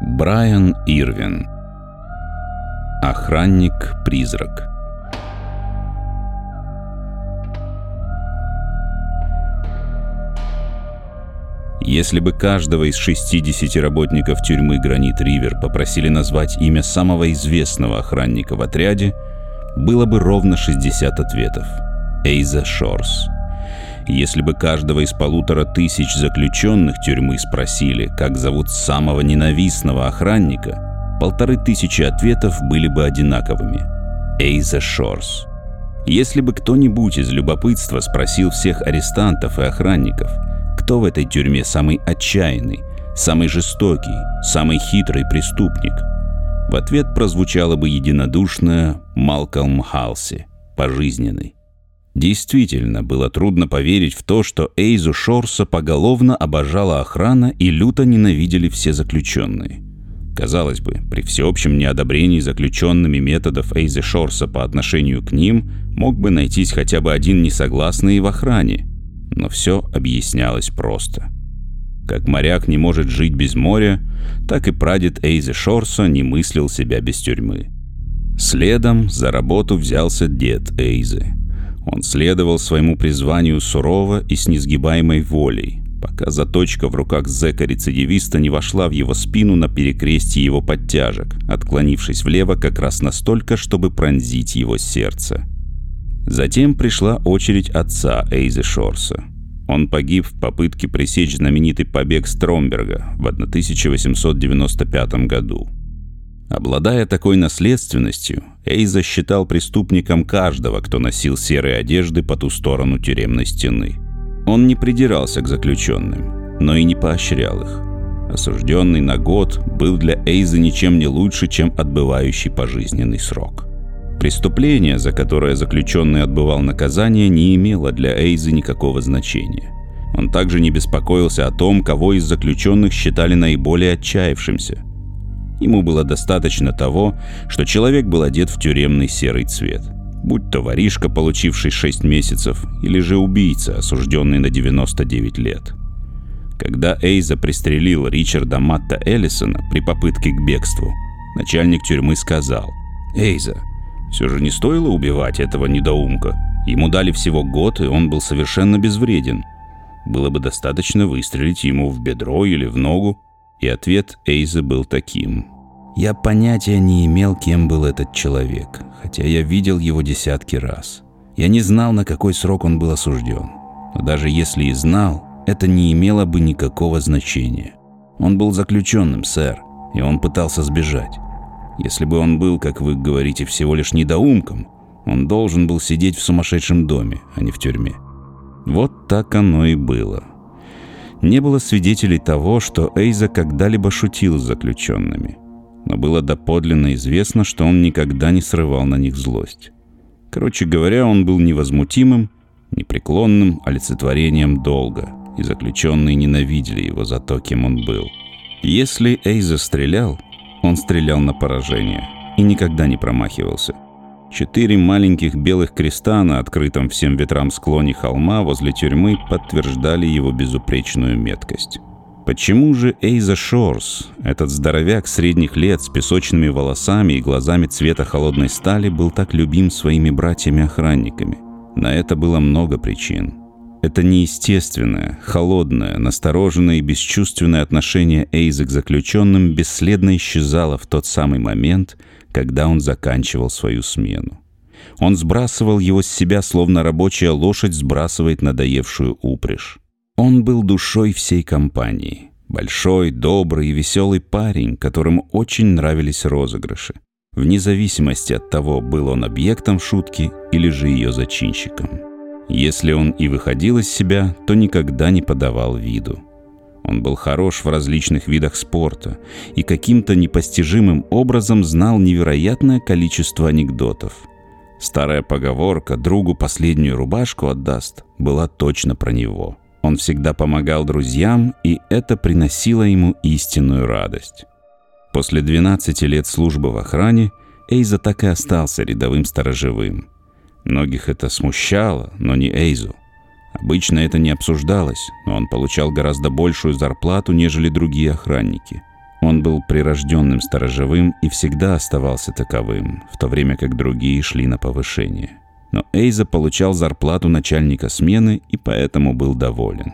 Брайан Ирвин Охранник-призрак Если бы каждого из 60 работников тюрьмы Гранит Ривер попросили назвать имя самого известного охранника в отряде, было бы ровно 60 ответов. Эйза Шорс. Если бы каждого из полутора тысяч заключенных тюрьмы спросили, как зовут самого ненавистного охранника, полторы тысячи ответов были бы одинаковыми. Эйза Шорс. Если бы кто-нибудь из любопытства спросил всех арестантов и охранников – кто в этой тюрьме самый отчаянный, самый жестокий, самый хитрый преступник? В ответ прозвучало бы единодушное «Малкольм Халси», пожизненный. Действительно, было трудно поверить в то, что Эйзу Шорса поголовно обожала охрана и люто ненавидели все заключенные. Казалось бы, при всеобщем неодобрении заключенными методов Эйзы Шорса по отношению к ним мог бы найтись хотя бы один несогласный в охране но все объяснялось просто. Как моряк не может жить без моря, так и прадед Эйзи Шорса не мыслил себя без тюрьмы. Следом за работу взялся дед Эйзи. Он следовал своему призванию сурово и с несгибаемой волей, пока заточка в руках зэка-рецидивиста не вошла в его спину на перекрестье его подтяжек, отклонившись влево как раз настолько, чтобы пронзить его сердце. Затем пришла очередь отца Эйзи Шорса. Он погиб в попытке пресечь знаменитый побег Стромберга в 1895 году. Обладая такой наследственностью, Эйза считал преступником каждого, кто носил серые одежды по ту сторону тюремной стены. Он не придирался к заключенным, но и не поощрял их. Осужденный на год был для Эйза ничем не лучше, чем отбывающий пожизненный срок. Преступление, за которое заключенный отбывал наказание, не имело для Эйзы никакого значения. Он также не беспокоился о том, кого из заключенных считали наиболее отчаявшимся. Ему было достаточно того, что человек был одет в тюремный серый цвет. Будь то воришка, получивший 6 месяцев, или же убийца, осужденный на 99 лет. Когда Эйза пристрелил Ричарда Матта Эллисона при попытке к бегству, начальник тюрьмы сказал «Эйза, все же не стоило убивать этого недоумка. Ему дали всего год, и он был совершенно безвреден. Было бы достаточно выстрелить ему в бедро или в ногу. И ответ Эйза был таким. Я понятия не имел, кем был этот человек, хотя я видел его десятки раз. Я не знал, на какой срок он был осужден. Но даже если и знал, это не имело бы никакого значения. Он был заключенным, сэр, и он пытался сбежать. Если бы он был, как вы говорите, всего лишь недоумком, он должен был сидеть в сумасшедшем доме, а не в тюрьме. Вот так оно и было. Не было свидетелей того, что Эйза когда-либо шутил с заключенными. Но было доподлинно известно, что он никогда не срывал на них злость. Короче говоря, он был невозмутимым, непреклонным олицетворением долга, и заключенные ненавидели его за то, кем он был. Если Эйза стрелял, он стрелял на поражение и никогда не промахивался. Четыре маленьких белых креста на открытом всем ветрам склоне холма возле тюрьмы подтверждали его безупречную меткость. Почему же Эйза Шорс, этот здоровяк средних лет с песочными волосами и глазами цвета холодной стали, был так любим своими братьями-охранниками? На это было много причин. Это неестественное, холодное, настороженное и бесчувственное отношение Эйза к заключенным бесследно исчезало в тот самый момент, когда он заканчивал свою смену. Он сбрасывал его с себя, словно рабочая лошадь сбрасывает надоевшую упряжь. Он был душой всей компании. Большой, добрый и веселый парень, которому очень нравились розыгрыши. Вне зависимости от того, был он объектом шутки или же ее зачинщиком. Если он и выходил из себя, то никогда не подавал виду. Он был хорош в различных видах спорта и каким-то непостижимым образом знал невероятное количество анекдотов. Старая поговорка «другу последнюю рубашку отдаст» была точно про него. Он всегда помогал друзьям, и это приносило ему истинную радость. После 12 лет службы в охране Эйза так и остался рядовым сторожевым – Многих это смущало, но не Эйзу. Обычно это не обсуждалось, но он получал гораздо большую зарплату, нежели другие охранники. Он был прирожденным сторожевым и всегда оставался таковым, в то время как другие шли на повышение. Но Эйза получал зарплату начальника смены и поэтому был доволен.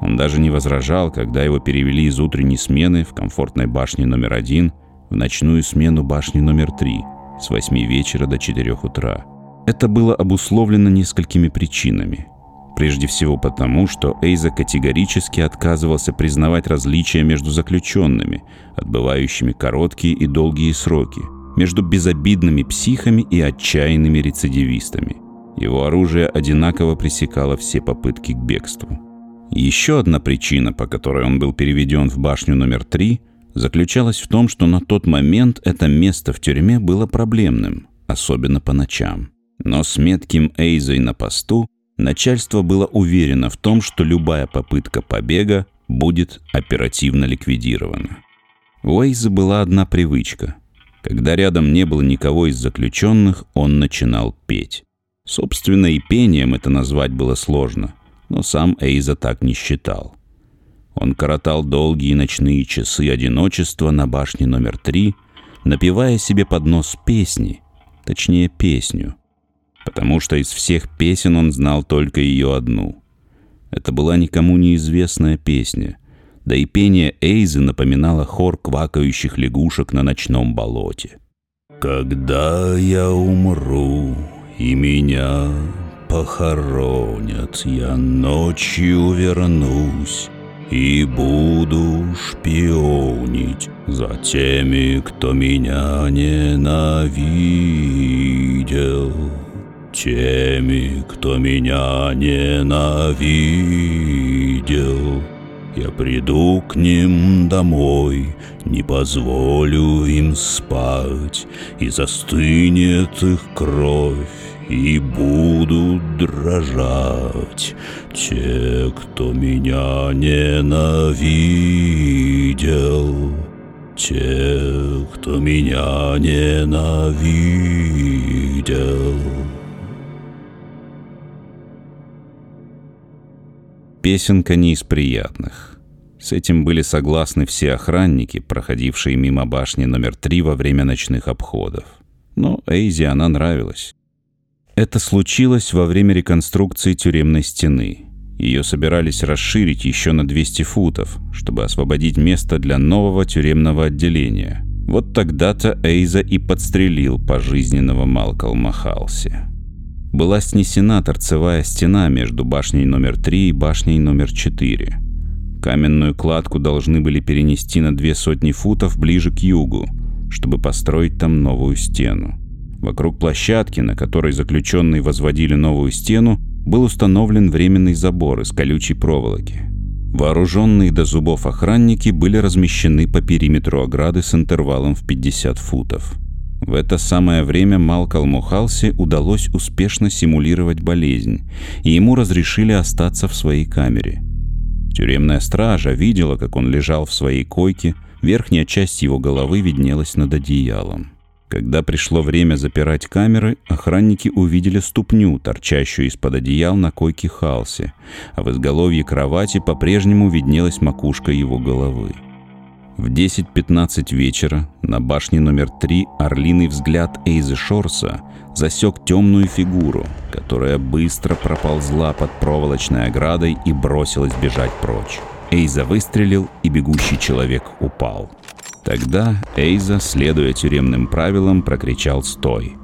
Он даже не возражал, когда его перевели из утренней смены в комфортной башне номер один в ночную смену башни номер три с 8 вечера до 4 утра. Это было обусловлено несколькими причинами. Прежде всего потому, что Эйза категорически отказывался признавать различия между заключенными, отбывающими короткие и долгие сроки, между безобидными психами и отчаянными рецидивистами. Его оружие одинаково пресекало все попытки к бегству. Еще одна причина, по которой он был переведен в башню номер три, заключалась в том, что на тот момент это место в тюрьме было проблемным, особенно по ночам. Но с метким Эйзой на посту начальство было уверено в том, что любая попытка побега будет оперативно ликвидирована. У Эйза была одна привычка. Когда рядом не было никого из заключенных, он начинал петь. Собственно, и пением это назвать было сложно, но сам Эйза так не считал. Он коротал долгие ночные часы одиночества на башне номер три, напевая себе под нос песни, точнее песню, потому что из всех песен он знал только ее одну. Это была никому неизвестная песня, да и пение Эйзы напоминало хор квакающих лягушек на ночном болоте. «Когда я умру, и меня похоронят, я ночью вернусь и буду шпионить за теми, кто меня ненавидел. Теми, кто меня ненавидел. Я приду к ним домой, не позволю им спать, И застынет их кровь, и будут дрожать те, кто меня ненавидел, те, кто меня ненавидел. Песенка не из приятных. С этим были согласны все охранники, проходившие мимо башни номер три во время ночных обходов. Но Эйзи она нравилась. Это случилось во время реконструкции тюремной стены. Ее собирались расширить еще на 200 футов, чтобы освободить место для нового тюремного отделения. Вот тогда-то Эйза и подстрелил пожизненного Малкольма Халси была снесена торцевая стена между башней номер 3 и башней номер 4. Каменную кладку должны были перенести на две сотни футов ближе к югу, чтобы построить там новую стену. Вокруг площадки, на которой заключенные возводили новую стену, был установлен временный забор из колючей проволоки. Вооруженные до зубов охранники были размещены по периметру ограды с интервалом в 50 футов. В это самое время Малкольму Халси удалось успешно симулировать болезнь, и ему разрешили остаться в своей камере. Тюремная стража видела, как он лежал в своей койке, верхняя часть его головы виднелась над одеялом. Когда пришло время запирать камеры, охранники увидели ступню, торчащую из-под одеял на койке Халси, а в изголовье кровати по-прежнему виднелась макушка его головы. В 10.15 вечера на башне номер 3 орлиный взгляд Эйзы Шорса засек темную фигуру, которая быстро проползла под проволочной оградой и бросилась бежать прочь. Эйза выстрелил, и бегущий человек упал. Тогда Эйза, следуя тюремным правилам, прокричал «Стой!».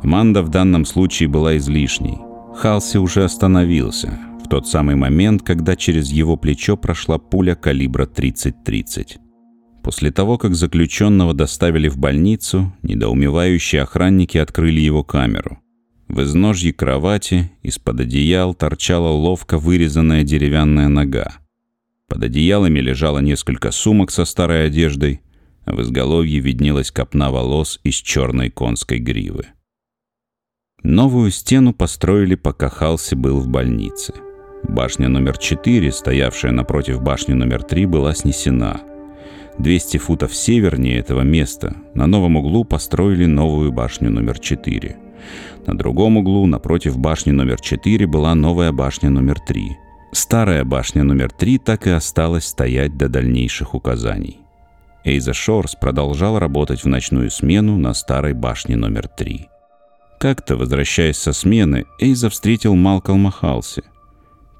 Команда в данном случае была излишней. Халси уже остановился, в тот самый момент, когда через его плечо прошла пуля калибра 30-30. После того, как заключенного доставили в больницу, недоумевающие охранники открыли его камеру. В изножье кровати из-под одеял торчала ловко вырезанная деревянная нога. Под одеялами лежало несколько сумок со старой одеждой, а в изголовье виднелась копна волос из черной конской гривы. Новую стену построили, пока Халси был в больнице. Башня номер 4, стоявшая напротив башни номер 3, была снесена – 200 футов севернее этого места на новом углу построили новую башню номер 4. На другом углу, напротив башни номер 4, была новая башня номер 3. Старая башня номер 3 так и осталась стоять до дальнейших указаний. Эйза Шорс продолжал работать в ночную смену на старой башне номер три. Как-то, возвращаясь со смены, Эйза встретил Малкольма Халси.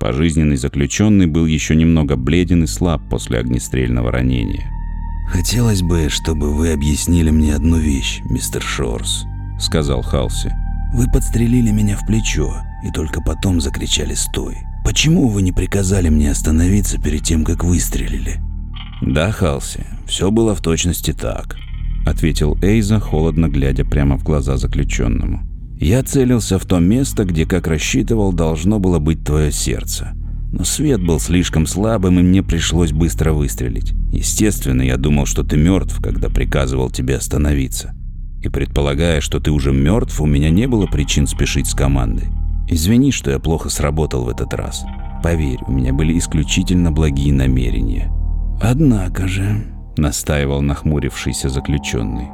Пожизненный заключенный был еще немного бледен и слаб после огнестрельного ранения. «Хотелось бы, чтобы вы объяснили мне одну вещь, мистер Шорс», — сказал Халси. «Вы подстрелили меня в плечо и только потом закричали «стой». Почему вы не приказали мне остановиться перед тем, как выстрелили?» «Да, Халси, все было в точности так», — ответил Эйза, холодно глядя прямо в глаза заключенному. Я целился в то место, где, как рассчитывал, должно было быть твое сердце. Но свет был слишком слабым, и мне пришлось быстро выстрелить. Естественно, я думал, что ты мертв, когда приказывал тебе остановиться. И предполагая, что ты уже мертв, у меня не было причин спешить с командой. Извини, что я плохо сработал в этот раз. Поверь, у меня были исключительно благие намерения. Однако же, настаивал нахмурившийся заключенный,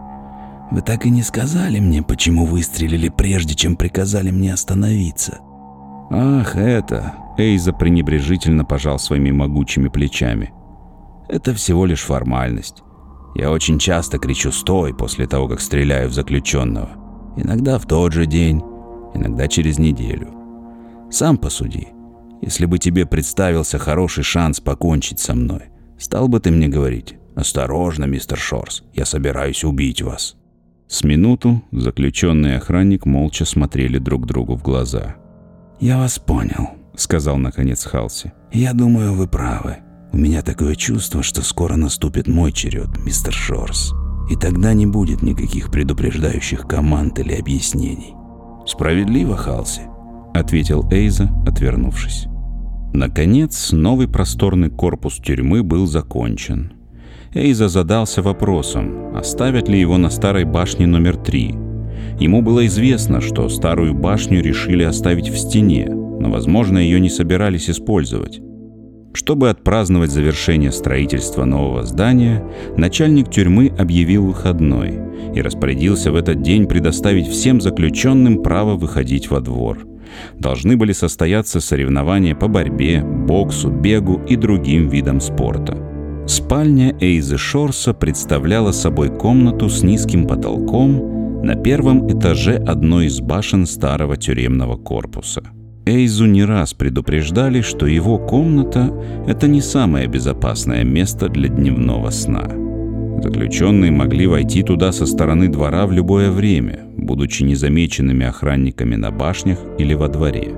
вы так и не сказали мне, почему выстрелили, прежде чем приказали мне остановиться. Ах, это... Эйза пренебрежительно пожал своими могучими плечами. Это всего лишь формальность. Я очень часто кричу «стой» после того, как стреляю в заключенного. Иногда в тот же день, иногда через неделю. Сам посуди. Если бы тебе представился хороший шанс покончить со мной, стал бы ты мне говорить «Осторожно, мистер Шорс, я собираюсь убить вас». С минуту заключенный и охранник молча смотрели друг другу в глаза. «Я вас понял», — сказал наконец Халси. «Я думаю, вы правы. У меня такое чувство, что скоро наступит мой черед, мистер Шорс. И тогда не будет никаких предупреждающих команд или объяснений». «Справедливо, Халси», — ответил Эйза, отвернувшись. Наконец, новый просторный корпус тюрьмы был закончен — Эйза задался вопросом, оставят ли его на старой башне номер три. Ему было известно, что старую башню решили оставить в стене, но, возможно, ее не собирались использовать. Чтобы отпраздновать завершение строительства нового здания, начальник тюрьмы объявил выходной и распорядился в этот день предоставить всем заключенным право выходить во двор. Должны были состояться соревнования по борьбе, боксу, бегу и другим видам спорта. Спальня Эйзы Шорса представляла собой комнату с низким потолком на первом этаже одной из башен старого тюремного корпуса. Эйзу не раз предупреждали, что его комната – это не самое безопасное место для дневного сна. Заключенные могли войти туда со стороны двора в любое время, будучи незамеченными охранниками на башнях или во дворе.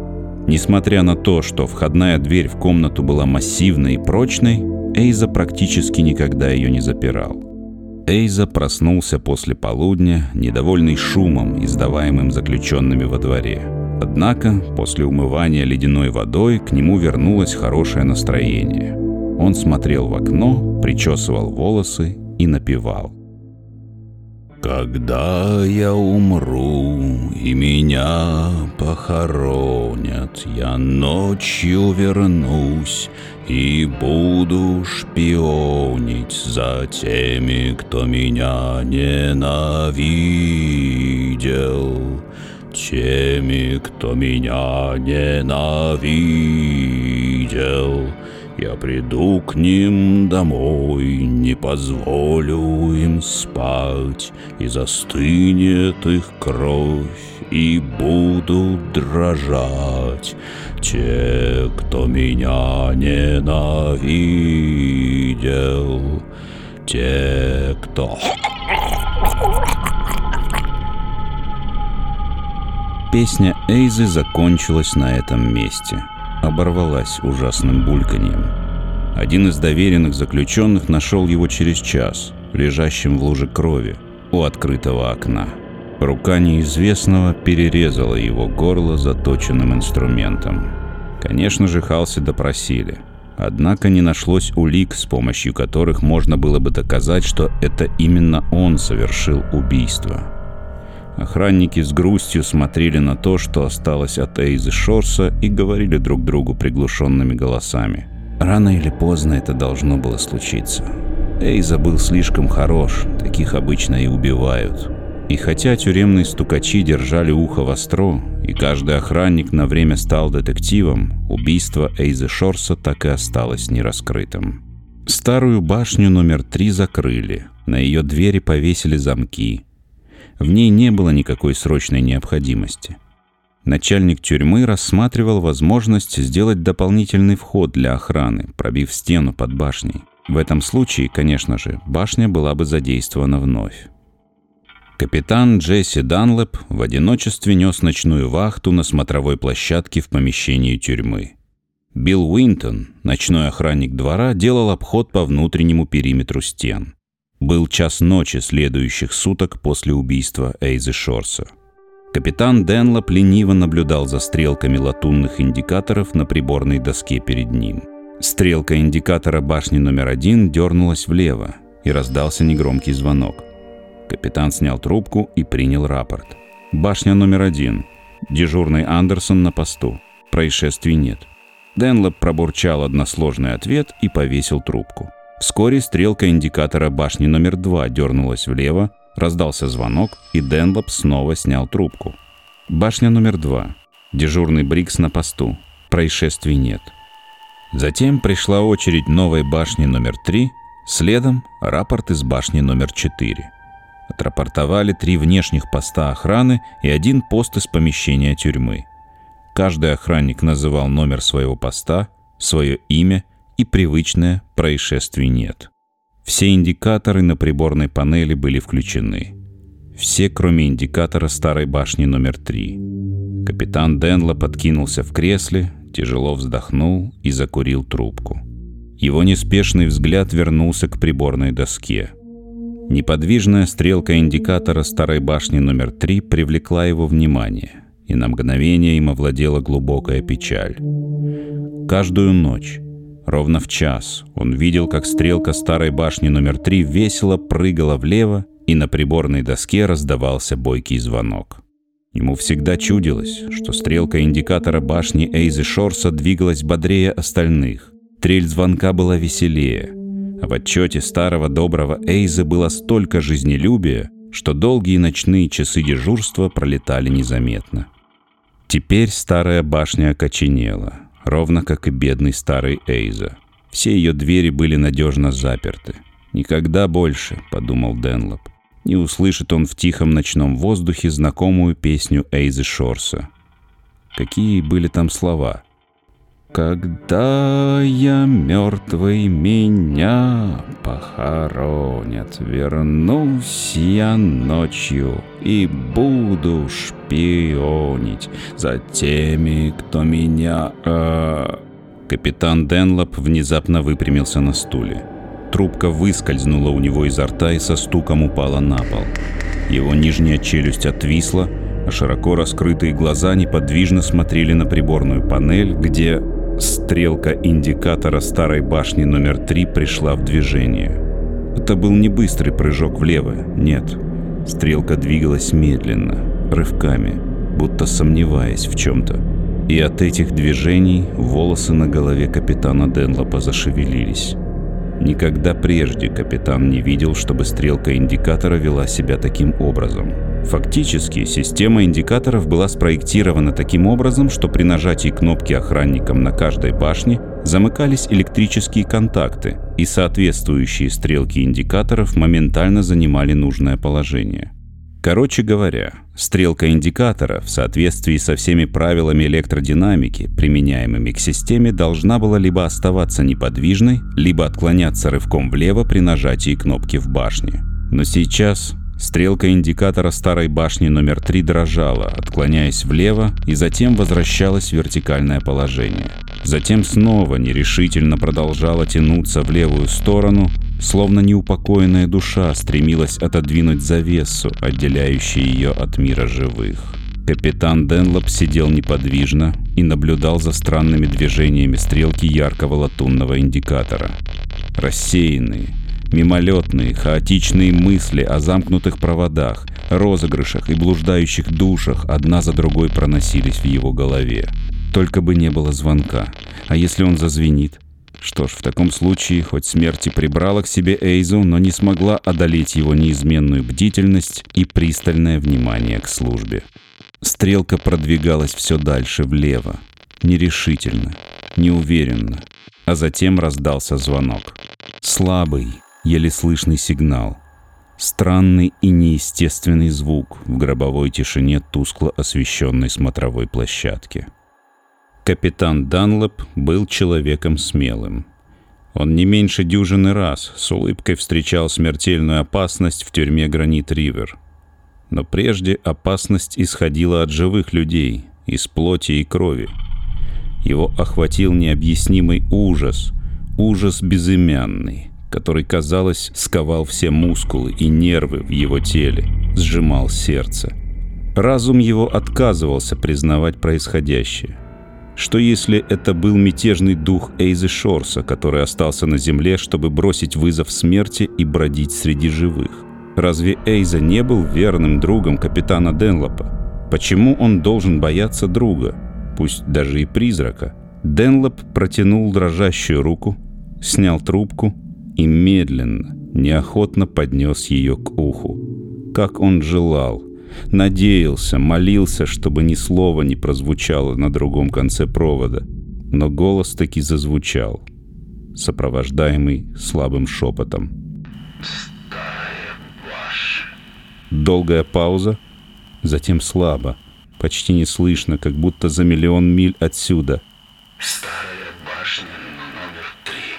Несмотря на то, что входная дверь в комнату была массивной и прочной, Эйза практически никогда ее не запирал. Эйза проснулся после полудня, недовольный шумом, издаваемым заключенными во дворе. Однако, после умывания ледяной водой к нему вернулось хорошее настроение. Он смотрел в окно, причесывал волосы и напевал. Когда я умру и меня похоронят, я ночью вернусь и буду шпионить за теми, кто меня ненавидел, теми, кто меня ненавидел. Я приду к ним домой, не позволю им спать, И застынет их кровь, и буду дрожать. Те, кто меня ненавидел, те, кто... Песня Эйзы закончилась на этом месте – оборвалась ужасным бульканьем. Один из доверенных заключенных нашел его через час, лежащим в луже крови, у открытого окна. Рука неизвестного перерезала его горло заточенным инструментом. Конечно же, Халси допросили. Однако не нашлось улик, с помощью которых можно было бы доказать, что это именно он совершил убийство. Охранники с грустью смотрели на то, что осталось от Эйзы Шорса, и говорили друг другу приглушенными голосами. Рано или поздно это должно было случиться. Эйза был слишком хорош, таких обычно и убивают. И хотя тюремные стукачи держали ухо востро, и каждый охранник на время стал детективом, убийство Эйзы Шорса так и осталось нераскрытым. Старую башню номер три закрыли, на ее двери повесили замки. В ней не было никакой срочной необходимости. Начальник тюрьмы рассматривал возможность сделать дополнительный вход для охраны, пробив стену под башней. В этом случае, конечно же, башня была бы задействована вновь. Капитан Джесси Данлэп в одиночестве нес ночную вахту на смотровой площадке в помещении тюрьмы. Билл Уинтон, ночной охранник двора, делал обход по внутреннему периметру стен. Был час ночи следующих суток после убийства Эйзы Шорса. Капитан Денлоп лениво наблюдал за стрелками латунных индикаторов на приборной доске перед ним. Стрелка индикатора башни номер один дернулась влево, и раздался негромкий звонок. Капитан снял трубку и принял рапорт. «Башня номер один. Дежурный Андерсон на посту. Происшествий нет. Денлоп пробурчал односложный ответ и повесил трубку. Вскоре стрелка индикатора башни номер два дернулась влево, раздался звонок, и Денлоп снова снял трубку. Башня номер два. Дежурный Брикс на посту. Происшествий нет. Затем пришла очередь новой башни номер три, следом рапорт из башни номер четыре. Отрапортовали три внешних поста охраны и один пост из помещения тюрьмы. Каждый охранник называл номер своего поста, свое имя и привычное происшествий нет. Все индикаторы на приборной панели были включены. Все, кроме индикатора старой башни номер три. Капитан Денла подкинулся в кресле, тяжело вздохнул и закурил трубку. Его неспешный взгляд вернулся к приборной доске. Неподвижная стрелка индикатора старой башни номер три привлекла его внимание и на мгновение им овладела глубокая печаль. Каждую ночь, ровно в час, он видел, как стрелка старой башни номер три весело прыгала влево, и на приборной доске раздавался бойкий звонок. Ему всегда чудилось, что стрелка индикатора башни Эйзы Шорса двигалась бодрее остальных. Трель звонка была веселее, а в отчете старого доброго Эйза было столько жизнелюбия, что долгие ночные часы дежурства пролетали незаметно. Теперь старая башня окоченела, ровно как и бедный старый Эйза. Все ее двери были надежно заперты. «Никогда больше», — подумал Денлоп, — «не услышит он в тихом ночном воздухе знакомую песню Эйзы Шорса». Какие были там слова? Когда я мертвый, меня похоронят, Вернусь я ночью и буду шпионить За теми, кто меня... Э... Капитан Денлоп внезапно выпрямился на стуле. Трубка выскользнула у него изо рта и со стуком упала на пол. Его нижняя челюсть отвисла, а широко раскрытые глаза неподвижно смотрели на приборную панель, где Стрелка индикатора старой башни номер три пришла в движение. Это был не быстрый прыжок влево, нет. Стрелка двигалась медленно, рывками, будто сомневаясь в чем-то. И от этих движений волосы на голове капитана Денлопа зашевелились. Никогда прежде капитан не видел, чтобы стрелка индикатора вела себя таким образом – Фактически, система индикаторов была спроектирована таким образом, что при нажатии кнопки охранником на каждой башне замыкались электрические контакты, и соответствующие стрелки индикаторов моментально занимали нужное положение. Короче говоря, стрелка индикатора в соответствии со всеми правилами электродинамики, применяемыми к системе, должна была либо оставаться неподвижной, либо отклоняться рывком влево при нажатии кнопки в башне. Но сейчас Стрелка индикатора старой башни номер 3 дрожала, отклоняясь влево, и затем возвращалась в вертикальное положение. Затем снова нерешительно продолжала тянуться в левую сторону, словно неупокоенная душа стремилась отодвинуть завесу, отделяющую ее от мира живых. Капитан Денлоп сидел неподвижно и наблюдал за странными движениями стрелки яркого латунного индикатора. Рассеянные, Мимолетные, хаотичные мысли о замкнутых проводах, розыгрышах и блуждающих душах одна за другой проносились в его голове. Только бы не было звонка. А если он зазвенит? Что ж, в таком случае, хоть смерть и прибрала к себе Эйзу, но не смогла одолеть его неизменную бдительность и пристальное внимание к службе. Стрелка продвигалась все дальше влево, нерешительно, неуверенно, а затем раздался звонок. Слабый, еле слышный сигнал. Странный и неестественный звук в гробовой тишине тускло освещенной смотровой площадки. Капитан Данлоп был человеком смелым. Он не меньше дюжины раз с улыбкой встречал смертельную опасность в тюрьме Гранит Ривер. Но прежде опасность исходила от живых людей, из плоти и крови. Его охватил необъяснимый ужас, ужас безымянный, который, казалось, сковал все мускулы и нервы в его теле, сжимал сердце. Разум его отказывался признавать происходящее. Что если это был мятежный дух Эйзы Шорса, который остался на земле, чтобы бросить вызов смерти и бродить среди живых? Разве Эйза не был верным другом капитана Денлопа? Почему он должен бояться друга, пусть даже и призрака? Денлоп протянул дрожащую руку, снял трубку и медленно, неохотно поднес ее к уху. Как он желал, надеялся, молился, чтобы ни слова не прозвучало на другом конце провода. Но голос таки зазвучал, сопровождаемый слабым шепотом. Долгая пауза, затем слабо, почти не слышно, как будто за миллион миль отсюда. Старая башня номер три.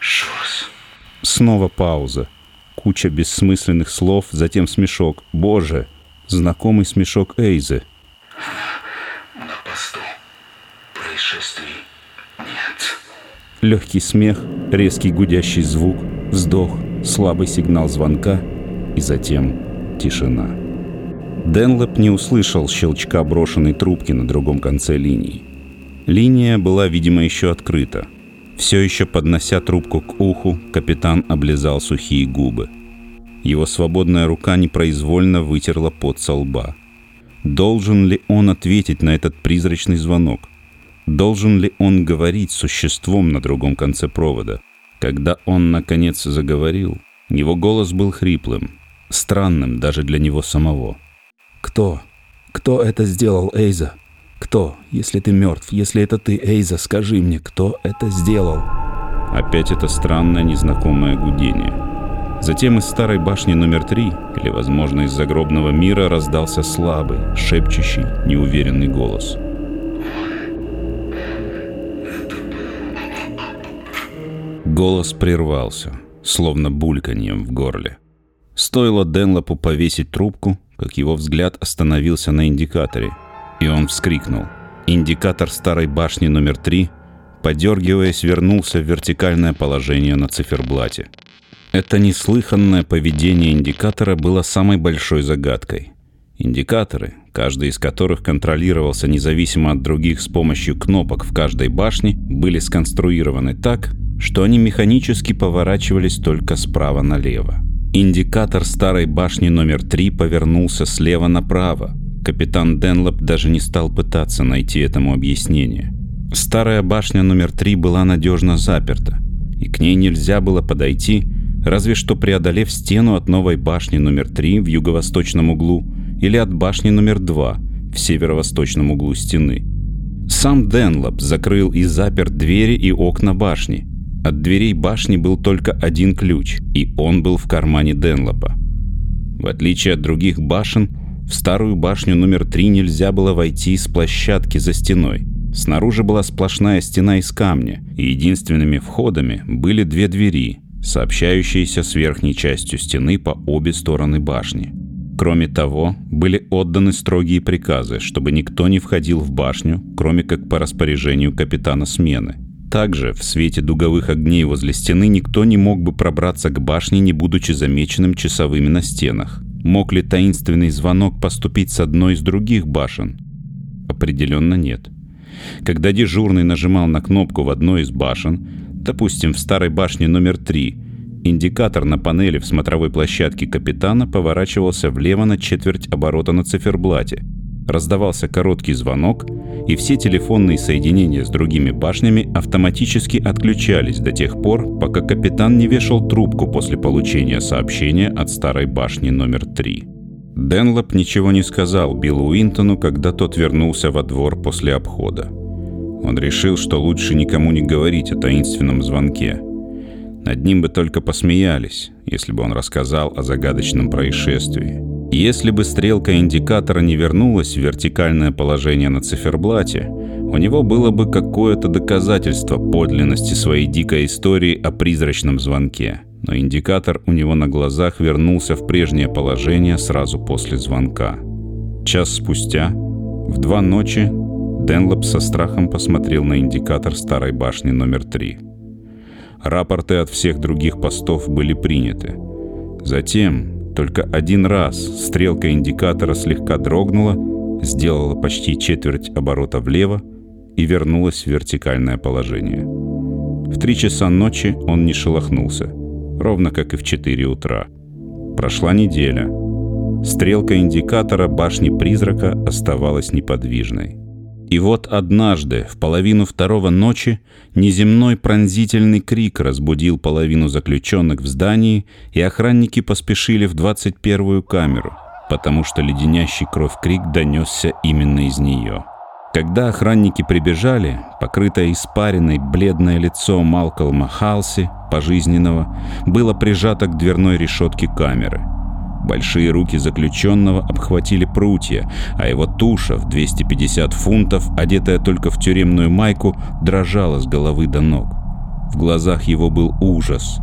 Шос. Снова пауза. Куча бессмысленных слов, затем смешок. Боже, знакомый смешок Эйзы. На посту. Происшествий нет. Легкий смех, резкий гудящий звук, вздох, слабый сигнал звонка и затем тишина. Денлэп не услышал щелчка брошенной трубки на другом конце линии. Линия была, видимо, еще открыта. Все еще поднося трубку к уху, капитан облизал сухие губы – его свободная рука непроизвольно вытерла пот со лба. Должен ли он ответить на этот призрачный звонок? Должен ли он говорить с существом на другом конце провода? Когда он, наконец, заговорил, его голос был хриплым, странным даже для него самого. «Кто? Кто это сделал, Эйза? Кто? Если ты мертв, если это ты, Эйза, скажи мне, кто это сделал?» Опять это странное незнакомое гудение – Затем из старой башни номер три, или, возможно, из загробного мира, раздался слабый, шепчущий, неуверенный голос. Голос прервался, словно бульканьем в горле. Стоило Денлопу повесить трубку, как его взгляд остановился на индикаторе, и он вскрикнул. Индикатор старой башни номер три, подергиваясь, вернулся в вертикальное положение на циферблате – это неслыханное поведение индикатора было самой большой загадкой. Индикаторы, каждый из которых контролировался независимо от других с помощью кнопок в каждой башне, были сконструированы так, что они механически поворачивались только справа налево. Индикатор старой башни номер 3 повернулся слева направо. Капитан Денлоп даже не стал пытаться найти этому объяснение. Старая башня номер 3 была надежно заперта, и к ней нельзя было подойти, разве что преодолев стену от новой башни номер 3 в юго-восточном углу или от башни номер 2 в северо-восточном углу стены. Сам Денлоп закрыл и запер двери и окна башни. От дверей башни был только один ключ, и он был в кармане Денлопа. В отличие от других башен, в старую башню номер 3 нельзя было войти с площадки за стеной. Снаружи была сплошная стена из камня, и единственными входами были две двери, сообщающиеся с верхней частью стены по обе стороны башни. Кроме того, были отданы строгие приказы, чтобы никто не входил в башню, кроме как по распоряжению капитана смены. Также в свете дуговых огней возле стены никто не мог бы пробраться к башне, не будучи замеченным часовыми на стенах. Мог ли таинственный звонок поступить с одной из других башен? Определенно нет. Когда дежурный нажимал на кнопку в одной из башен, Допустим, в старой башне номер 3 индикатор на панели в смотровой площадке капитана поворачивался влево на четверть оборота на циферблате. Раздавался короткий звонок, и все телефонные соединения с другими башнями автоматически отключались до тех пор, пока капитан не вешал трубку после получения сообщения от старой башни номер 3. Денлоп ничего не сказал Биллу Уинтону, когда тот вернулся во двор после обхода. Он решил, что лучше никому не говорить о таинственном звонке. Над ним бы только посмеялись, если бы он рассказал о загадочном происшествии. Если бы стрелка индикатора не вернулась в вертикальное положение на циферблате, у него было бы какое-то доказательство подлинности своей дикой истории о призрачном звонке. Но индикатор у него на глазах вернулся в прежнее положение сразу после звонка. Час спустя, в два ночи, Денлоп со страхом посмотрел на индикатор старой башни номер три. Рапорты от всех других постов были приняты. Затем, только один раз, стрелка индикатора слегка дрогнула, сделала почти четверть оборота влево и вернулась в вертикальное положение. В три часа ночи он не шелохнулся, ровно как и в четыре утра. Прошла неделя. Стрелка индикатора башни призрака оставалась неподвижной. И вот однажды, в половину второго ночи, неземной пронзительный крик разбудил половину заключенных в здании, и охранники поспешили в 21-ю камеру, потому что леденящий кровь крик донесся именно из нее. Когда охранники прибежали, покрытое испаренной бледное лицо Малкольма Халси, пожизненного, было прижато к дверной решетке камеры – Большие руки заключенного обхватили прутья, а его туша в 250 фунтов, одетая только в тюремную майку, дрожала с головы до ног. В глазах его был ужас.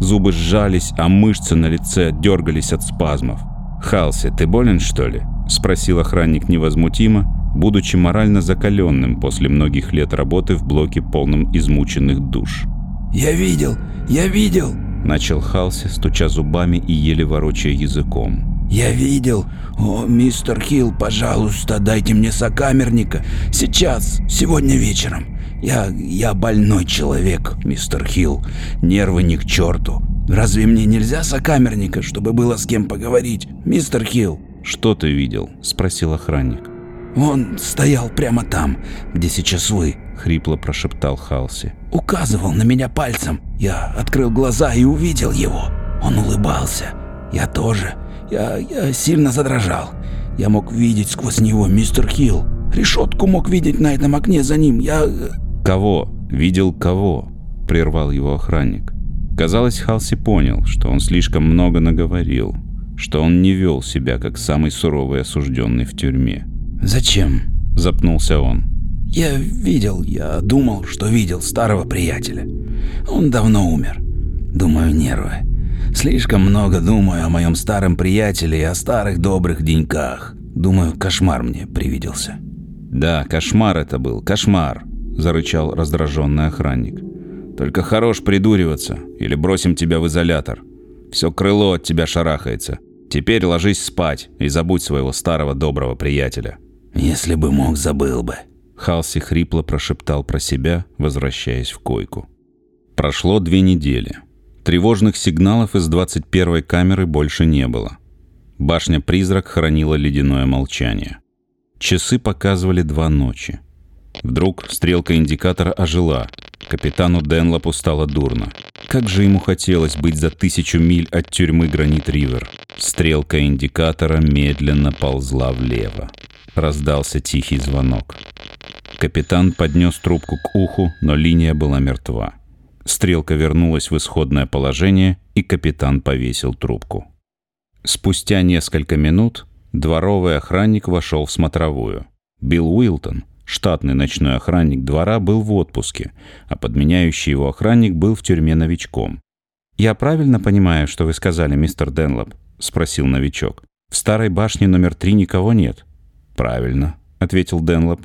Зубы сжались, а мышцы на лице дергались от спазмов. «Халси, ты болен, что ли?» — спросил охранник невозмутимо, будучи морально закаленным после многих лет работы в блоке полном измученных душ. «Я видел! Я видел!» Начал Халси, стуча зубами и еле ворочая языком. «Я видел. О, мистер Хилл, пожалуйста, дайте мне сокамерника. Сейчас, сегодня вечером. Я... я больной человек, мистер Хилл. Нервы ни к черту. Разве мне нельзя сокамерника, чтобы было с кем поговорить, мистер Хилл?» «Что ты видел?» – спросил охранник. «Он стоял прямо там, где сейчас вы», — хрипло прошептал Халси. «Указывал на меня пальцем. Я открыл глаза и увидел его. Он улыбался. Я тоже. Я, я сильно задрожал. Я мог видеть сквозь него мистер Хилл. Решетку мог видеть на этом окне за ним. Я...» «Кого? Видел кого?» — прервал его охранник. Казалось, Халси понял, что он слишком много наговорил, что он не вел себя как самый суровый осужденный в тюрьме. «Зачем?» — запнулся он. «Я видел, я думал, что видел старого приятеля. Он давно умер. Думаю, нервы. Слишком много думаю о моем старом приятеле и о старых добрых деньках. Думаю, кошмар мне привиделся». «Да, кошмар это был, кошмар», — зарычал раздраженный охранник. «Только хорош придуриваться, или бросим тебя в изолятор. Все крыло от тебя шарахается. Теперь ложись спать и забудь своего старого доброго приятеля». «Если бы мог, забыл бы», — Халси хрипло прошептал про себя, возвращаясь в койку. Прошло две недели. Тревожных сигналов из 21-й камеры больше не было. Башня-призрак хранила ледяное молчание. Часы показывали два ночи. Вдруг стрелка индикатора ожила. Капитану Денлопу стало дурно. Как же ему хотелось быть за тысячу миль от тюрьмы Гранит-Ривер. Стрелка индикатора медленно ползла влево раздался тихий звонок. Капитан поднес трубку к уху, но линия была мертва. Стрелка вернулась в исходное положение, и капитан повесил трубку. Спустя несколько минут дворовый охранник вошел в смотровую. Билл Уилтон, штатный ночной охранник двора, был в отпуске, а подменяющий его охранник был в тюрьме новичком. «Я правильно понимаю, что вы сказали, мистер Денлоп?» — спросил новичок. «В старой башне номер три никого нет». «Правильно», — ответил Денлоп.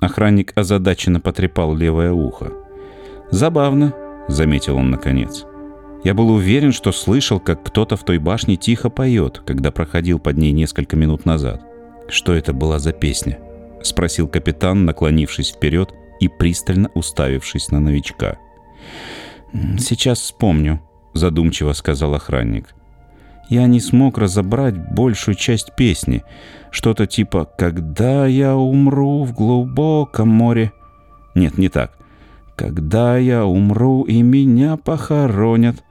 Охранник озадаченно потрепал левое ухо. «Забавно», — заметил он наконец. «Я был уверен, что слышал, как кто-то в той башне тихо поет, когда проходил под ней несколько минут назад. Что это была за песня?» — спросил капитан, наклонившись вперед и пристально уставившись на новичка. «Сейчас вспомню», — задумчиво сказал охранник я не смог разобрать большую часть песни. Что-то типа «Когда я умру в глубоком море». Нет, не так. «Когда я умру и меня похоронят».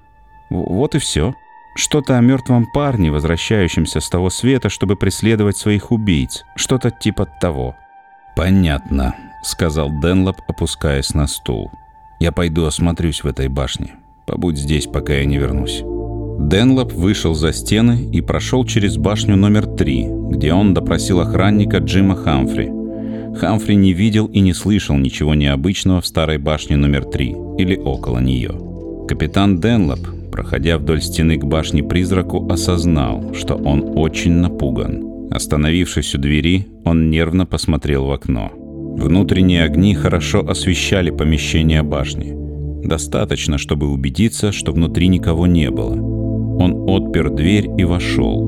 Вот и все. Что-то о мертвом парне, возвращающемся с того света, чтобы преследовать своих убийц. Что-то типа того. «Понятно», — сказал Денлоп, опускаясь на стул. «Я пойду осмотрюсь в этой башне. Побудь здесь, пока я не вернусь». Денлоп вышел за стены и прошел через башню номер три, где он допросил охранника Джима Хамфри. Хамфри не видел и не слышал ничего необычного в старой башне номер три или около нее. Капитан Денлоп, проходя вдоль стены к башне призраку, осознал, что он очень напуган. Остановившись у двери, он нервно посмотрел в окно. Внутренние огни хорошо освещали помещение башни. Достаточно, чтобы убедиться, что внутри никого не было. Он отпер дверь и вошел.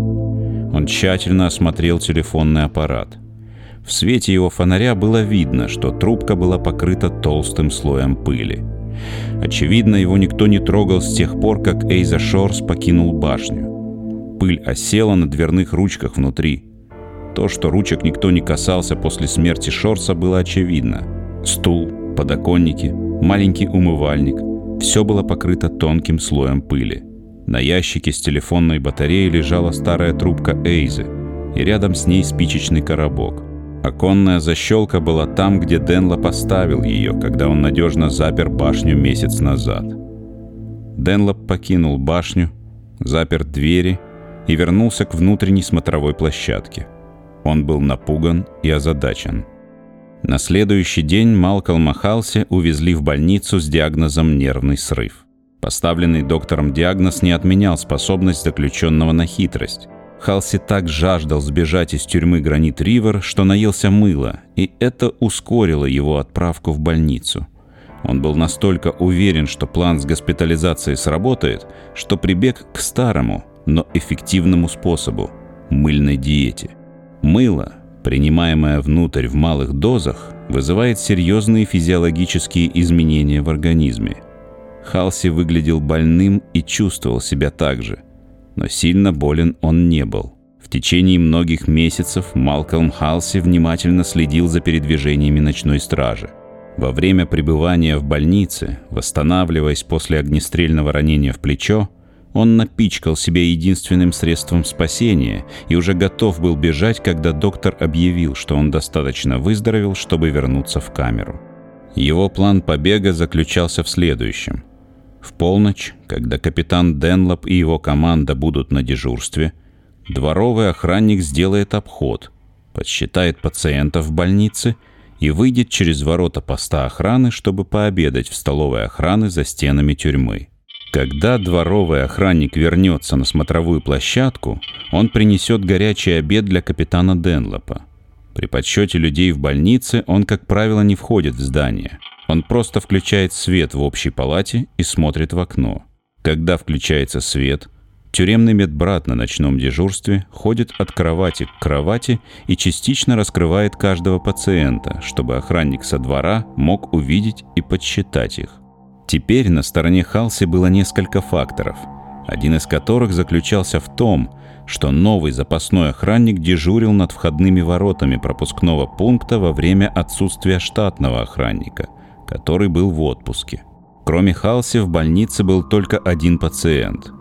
Он тщательно осмотрел телефонный аппарат. В свете его фонаря было видно, что трубка была покрыта толстым слоем пыли. Очевидно, его никто не трогал с тех пор, как Эйза Шорс покинул башню. Пыль осела на дверных ручках внутри. То, что ручек никто не касался после смерти Шорса, было очевидно. Стул, подоконники, маленький умывальник – все было покрыто тонким слоем пыли. На ящике с телефонной батареей лежала старая трубка Эйзы, и рядом с ней спичечный коробок. Оконная защелка была там, где Денла поставил ее, когда он надежно запер башню месяц назад. Денлоп покинул башню, запер двери и вернулся к внутренней смотровой площадке. Он был напуган и озадачен. На следующий день Малкольма Халси увезли в больницу с диагнозом нервный срыв. Поставленный доктором диагноз не отменял способность заключенного на хитрость. Халси так жаждал сбежать из тюрьмы Гранит Ривер, что наелся мыла, и это ускорило его отправку в больницу. Он был настолько уверен, что план с госпитализацией сработает, что прибег к старому, но эффективному способу – мыльной диете. Мыло, принимаемое внутрь в малых дозах, вызывает серьезные физиологические изменения в организме – Халси выглядел больным и чувствовал себя так же. Но сильно болен он не был. В течение многих месяцев Малкольм Халси внимательно следил за передвижениями ночной стражи. Во время пребывания в больнице, восстанавливаясь после огнестрельного ранения в плечо, он напичкал себя единственным средством спасения и уже готов был бежать, когда доктор объявил, что он достаточно выздоровел, чтобы вернуться в камеру. Его план побега заключался в следующем. В полночь, когда капитан Денлоп и его команда будут на дежурстве, дворовый охранник сделает обход, подсчитает пациентов в больнице и выйдет через ворота поста охраны, чтобы пообедать в столовой охраны за стенами тюрьмы. Когда дворовый охранник вернется на смотровую площадку, он принесет горячий обед для капитана Денлопа. При подсчете людей в больнице он, как правило, не входит в здание – он просто включает свет в общей палате и смотрит в окно. Когда включается свет, тюремный медбрат на ночном дежурстве ходит от кровати к кровати и частично раскрывает каждого пациента, чтобы охранник со двора мог увидеть и подсчитать их. Теперь на стороне Халси было несколько факторов, один из которых заключался в том, что новый запасной охранник дежурил над входными воротами пропускного пункта во время отсутствия штатного охранника – который был в отпуске. Кроме Халси в больнице был только один пациент.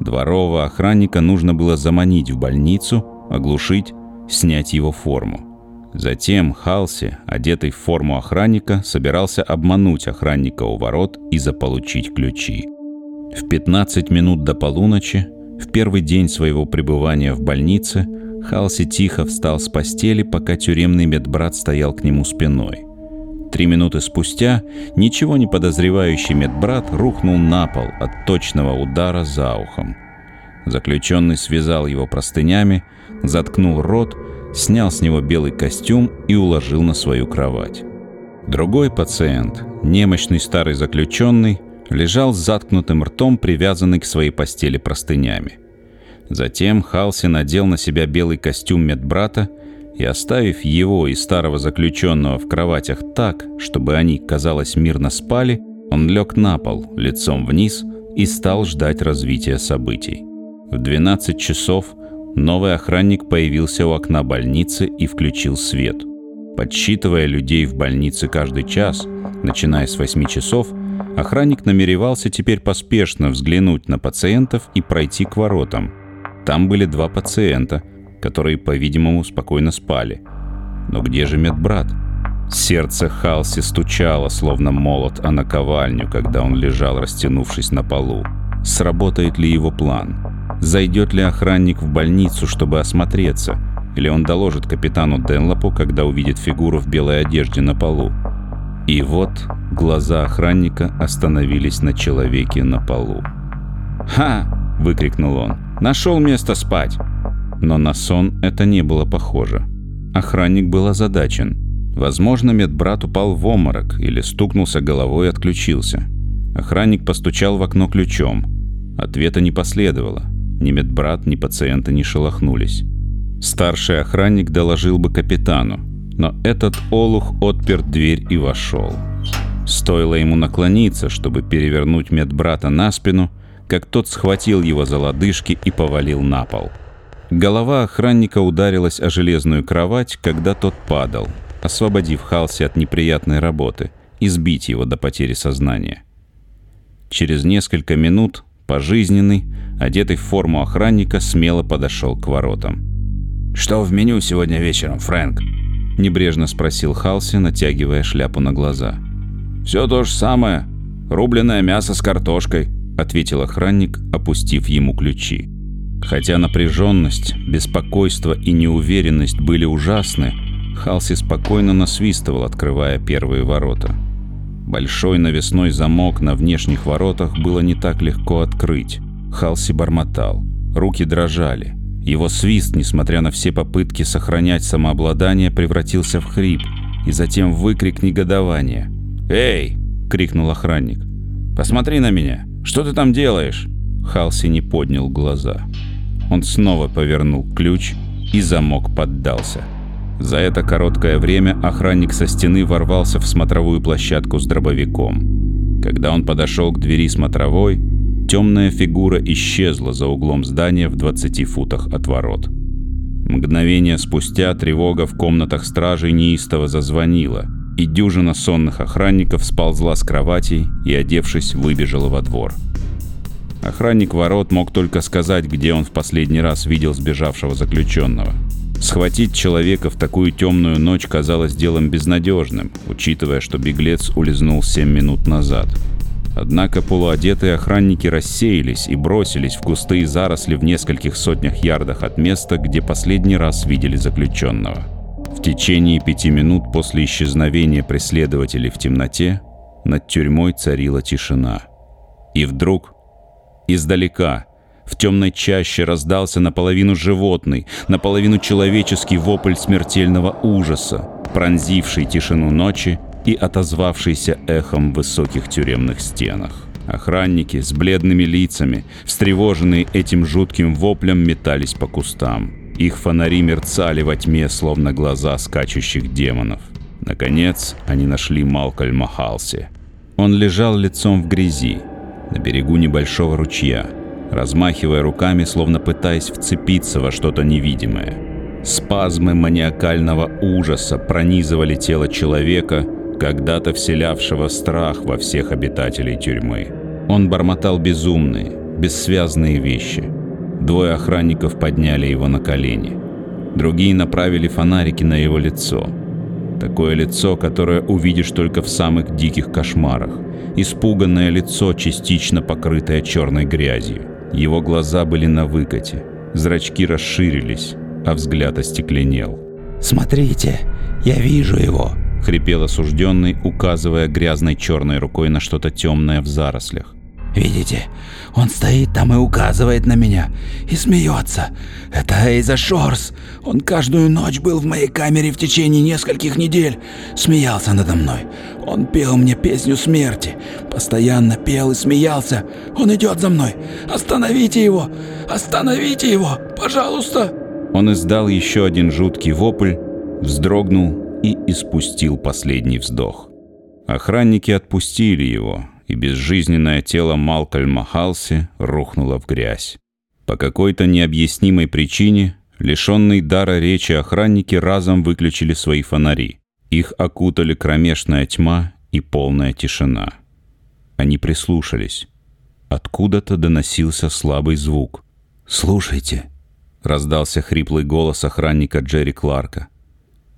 Дворового охранника нужно было заманить в больницу, оглушить, снять его форму. Затем Халси, одетый в форму охранника, собирался обмануть охранника у ворот и заполучить ключи. В 15 минут до полуночи, в первый день своего пребывания в больнице, Халси тихо встал с постели, пока тюремный медбрат стоял к нему спиной – Три минуты спустя ничего не подозревающий медбрат рухнул на пол от точного удара за ухом. Заключенный связал его простынями, заткнул рот, снял с него белый костюм и уложил на свою кровать. Другой пациент, немощный старый заключенный, лежал с заткнутым ртом, привязанный к своей постели простынями. Затем Халси надел на себя белый костюм медбрата и оставив его и старого заключенного в кроватях так, чтобы они, казалось, мирно спали, он лег на пол, лицом вниз, и стал ждать развития событий. В 12 часов новый охранник появился у окна больницы и включил свет. Подсчитывая людей в больнице каждый час, начиная с 8 часов, охранник намеревался теперь поспешно взглянуть на пациентов и пройти к воротам. Там были два пациента – которые, по-видимому, спокойно спали. Но где же медбрат? Сердце Халси стучало, словно молот о наковальню, когда он лежал, растянувшись на полу. Сработает ли его план? Зайдет ли охранник в больницу, чтобы осмотреться? Или он доложит капитану Денлопу, когда увидит фигуру в белой одежде на полу? И вот глаза охранника остановились на человеке на полу. «Ха!» — выкрикнул он. «Нашел место спать!» Но на сон это не было похоже. Охранник был озадачен. Возможно, медбрат упал в обморок или стукнулся головой и отключился. Охранник постучал в окно ключом. Ответа не последовало. Ни медбрат, ни пациенты не шелохнулись. Старший охранник доложил бы капитану, но этот олух отпер дверь и вошел. Стоило ему наклониться, чтобы перевернуть медбрата на спину, как тот схватил его за лодыжки и повалил на пол. Голова охранника ударилась о железную кровать, когда тот падал, освободив Халси от неприятной работы и сбить его до потери сознания. Через несколько минут пожизненный, одетый в форму охранника, смело подошел к воротам. «Что в меню сегодня вечером, Фрэнк?» — небрежно спросил Халси, натягивая шляпу на глаза. «Все то же самое. Рубленное мясо с картошкой», — ответил охранник, опустив ему ключи. Хотя напряженность, беспокойство и неуверенность были ужасны, Халси спокойно насвистывал, открывая первые ворота. Большой навесной замок на внешних воротах было не так легко открыть. Халси бормотал. Руки дрожали. Его свист, несмотря на все попытки сохранять самообладание, превратился в хрип и затем в выкрик негодования. «Эй!» — крикнул охранник. «Посмотри на меня! Что ты там делаешь?» Халси не поднял глаза. Он снова повернул ключ, и замок поддался. За это короткое время охранник со стены ворвался в смотровую площадку с дробовиком. Когда он подошел к двери смотровой, темная фигура исчезла за углом здания в 20 футах от ворот. Мгновение спустя тревога в комнатах стражей неистово зазвонила, и дюжина сонных охранников сползла с кроватей и, одевшись, выбежала во двор. Охранник ворот мог только сказать, где он в последний раз видел сбежавшего заключенного. Схватить человека в такую темную ночь казалось делом безнадежным, учитывая, что беглец улизнул 7 минут назад. Однако полуодетые охранники рассеялись и бросились в густые заросли в нескольких сотнях ярдах от места, где последний раз видели заключенного. В течение пяти минут после исчезновения преследователей в темноте над тюрьмой царила тишина. И вдруг Издалека, в темной чаще раздался наполовину животный, наполовину человеческий вопль смертельного ужаса, пронзивший тишину ночи и отозвавшийся эхом в высоких тюремных стенах. Охранники с бледными лицами, встревоженные этим жутким воплем, метались по кустам. Их фонари мерцали во тьме, словно глаза скачущих демонов. Наконец, они нашли Малкольма Халси. Он лежал лицом в грязи, на берегу небольшого ручья, размахивая руками, словно пытаясь вцепиться во что-то невидимое. Спазмы маниакального ужаса пронизывали тело человека, когда-то вселявшего страх во всех обитателей тюрьмы. Он бормотал безумные, бессвязные вещи. Двое охранников подняли его на колени. Другие направили фонарики на его лицо. Такое лицо, которое увидишь только в самых диких кошмарах – испуганное лицо, частично покрытое черной грязью. Его глаза были на выкате, зрачки расширились, а взгляд остекленел. «Смотрите, я вижу его!» — хрипел осужденный, указывая грязной черной рукой на что-то темное в зарослях. Видите, он стоит там и указывает на меня. И смеется. Это Эйза Шорс. Он каждую ночь был в моей камере в течение нескольких недель. Смеялся надо мной. Он пел мне песню смерти. Постоянно пел и смеялся. Он идет за мной. Остановите его! Остановите его! Пожалуйста!» Он издал еще один жуткий вопль, вздрогнул и испустил последний вздох. Охранники отпустили его, и безжизненное тело Малкольма Халси рухнуло в грязь. По какой-то необъяснимой причине лишенные дара речи охранники разом выключили свои фонари. Их окутали кромешная тьма и полная тишина. Они прислушались. Откуда-то доносился слабый звук. «Слушайте», — раздался хриплый голос охранника Джерри Кларка.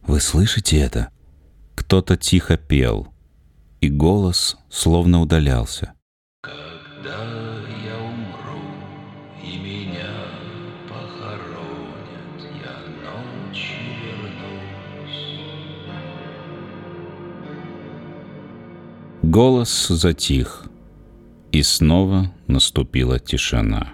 «Вы слышите это? Кто-то тихо пел, и голос словно удалялся. Когда я умру, и меня похоронят, я ночью вернусь. Голос затих, и снова наступила тишина.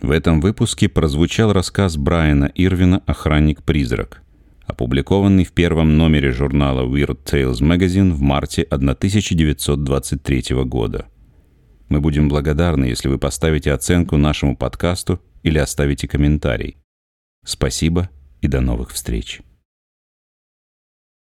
В этом выпуске прозвучал рассказ Брайана Ирвина «Охранник-призрак», опубликованный в первом номере журнала Weird Tales Magazine в марте 1923 года. Мы будем благодарны, если вы поставите оценку нашему подкасту или оставите комментарий. Спасибо и до новых встреч.